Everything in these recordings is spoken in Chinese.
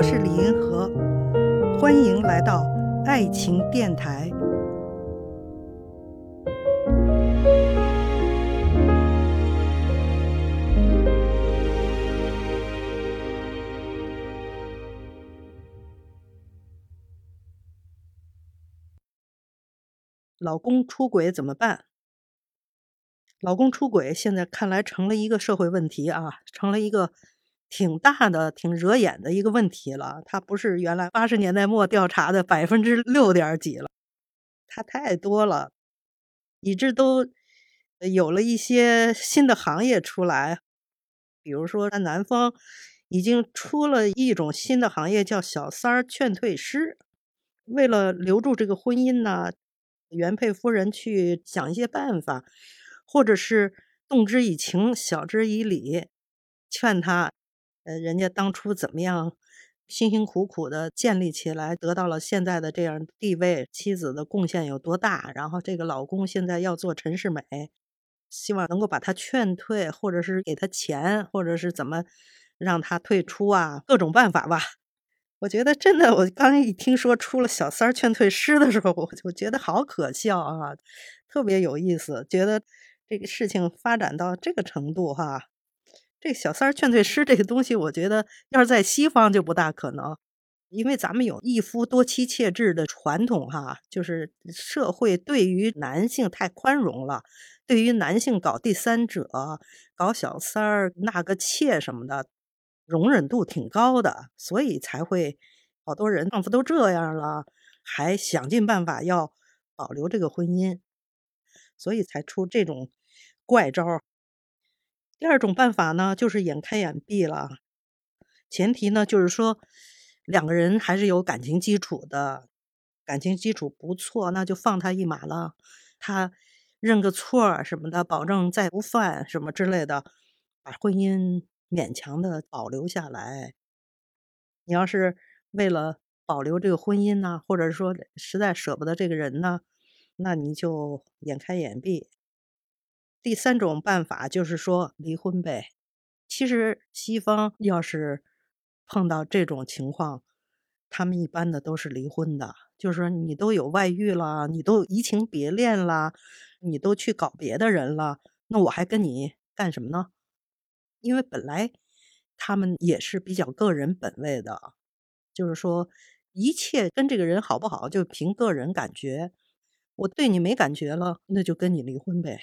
我是李银河，欢迎来到爱情电台。老公出轨怎么办？老公出轨现在看来成了一个社会问题啊，成了一个。挺大的、挺惹眼的一个问题了。它不是原来八十年代末调查的百分之六点几了，它太多了，以致都有了一些新的行业出来。比如说，南方已经出了一种新的行业，叫“小三儿劝退师”。为了留住这个婚姻呢，原配夫人去想一些办法，或者是动之以情、晓之以理，劝他。呃，人家当初怎么样辛辛苦苦的建立起来，得到了现在的这样地位，妻子的贡献有多大？然后这个老公现在要做陈世美，希望能够把他劝退，或者是给他钱，或者是怎么让他退出啊？各种办法吧。我觉得真的，我刚一听说出了小三劝退师的时候，我就觉得好可笑啊，特别有意思。觉得这个事情发展到这个程度，哈。这小三儿劝退师这个东西，我觉得要是在西方就不大可能，因为咱们有一夫多妻妾制的传统，哈，就是社会对于男性太宽容了，对于男性搞第三者、搞小三儿、纳个妾什么的，容忍度挺高的，所以才会好多人丈夫都这样了，还想尽办法要保留这个婚姻，所以才出这种怪招。第二种办法呢，就是眼开眼闭了。前提呢，就是说两个人还是有感情基础的，感情基础不错，那就放他一马了。他认个错什么的，保证再不犯什么之类的，把婚姻勉强的保留下来。你要是为了保留这个婚姻呢，或者说实在舍不得这个人呢，那你就眼开眼闭。第三种办法就是说离婚呗。其实西方要是碰到这种情况，他们一般的都是离婚的。就是说你都有外遇了，你都移情别恋了，你都去搞别的人了，那我还跟你干什么呢？因为本来他们也是比较个人本位的，就是说一切跟这个人好不好就凭个人感觉。我对你没感觉了，那就跟你离婚呗。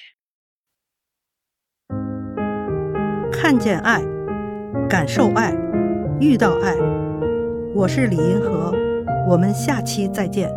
看见爱，感受爱，遇到爱。我是李银河，我们下期再见。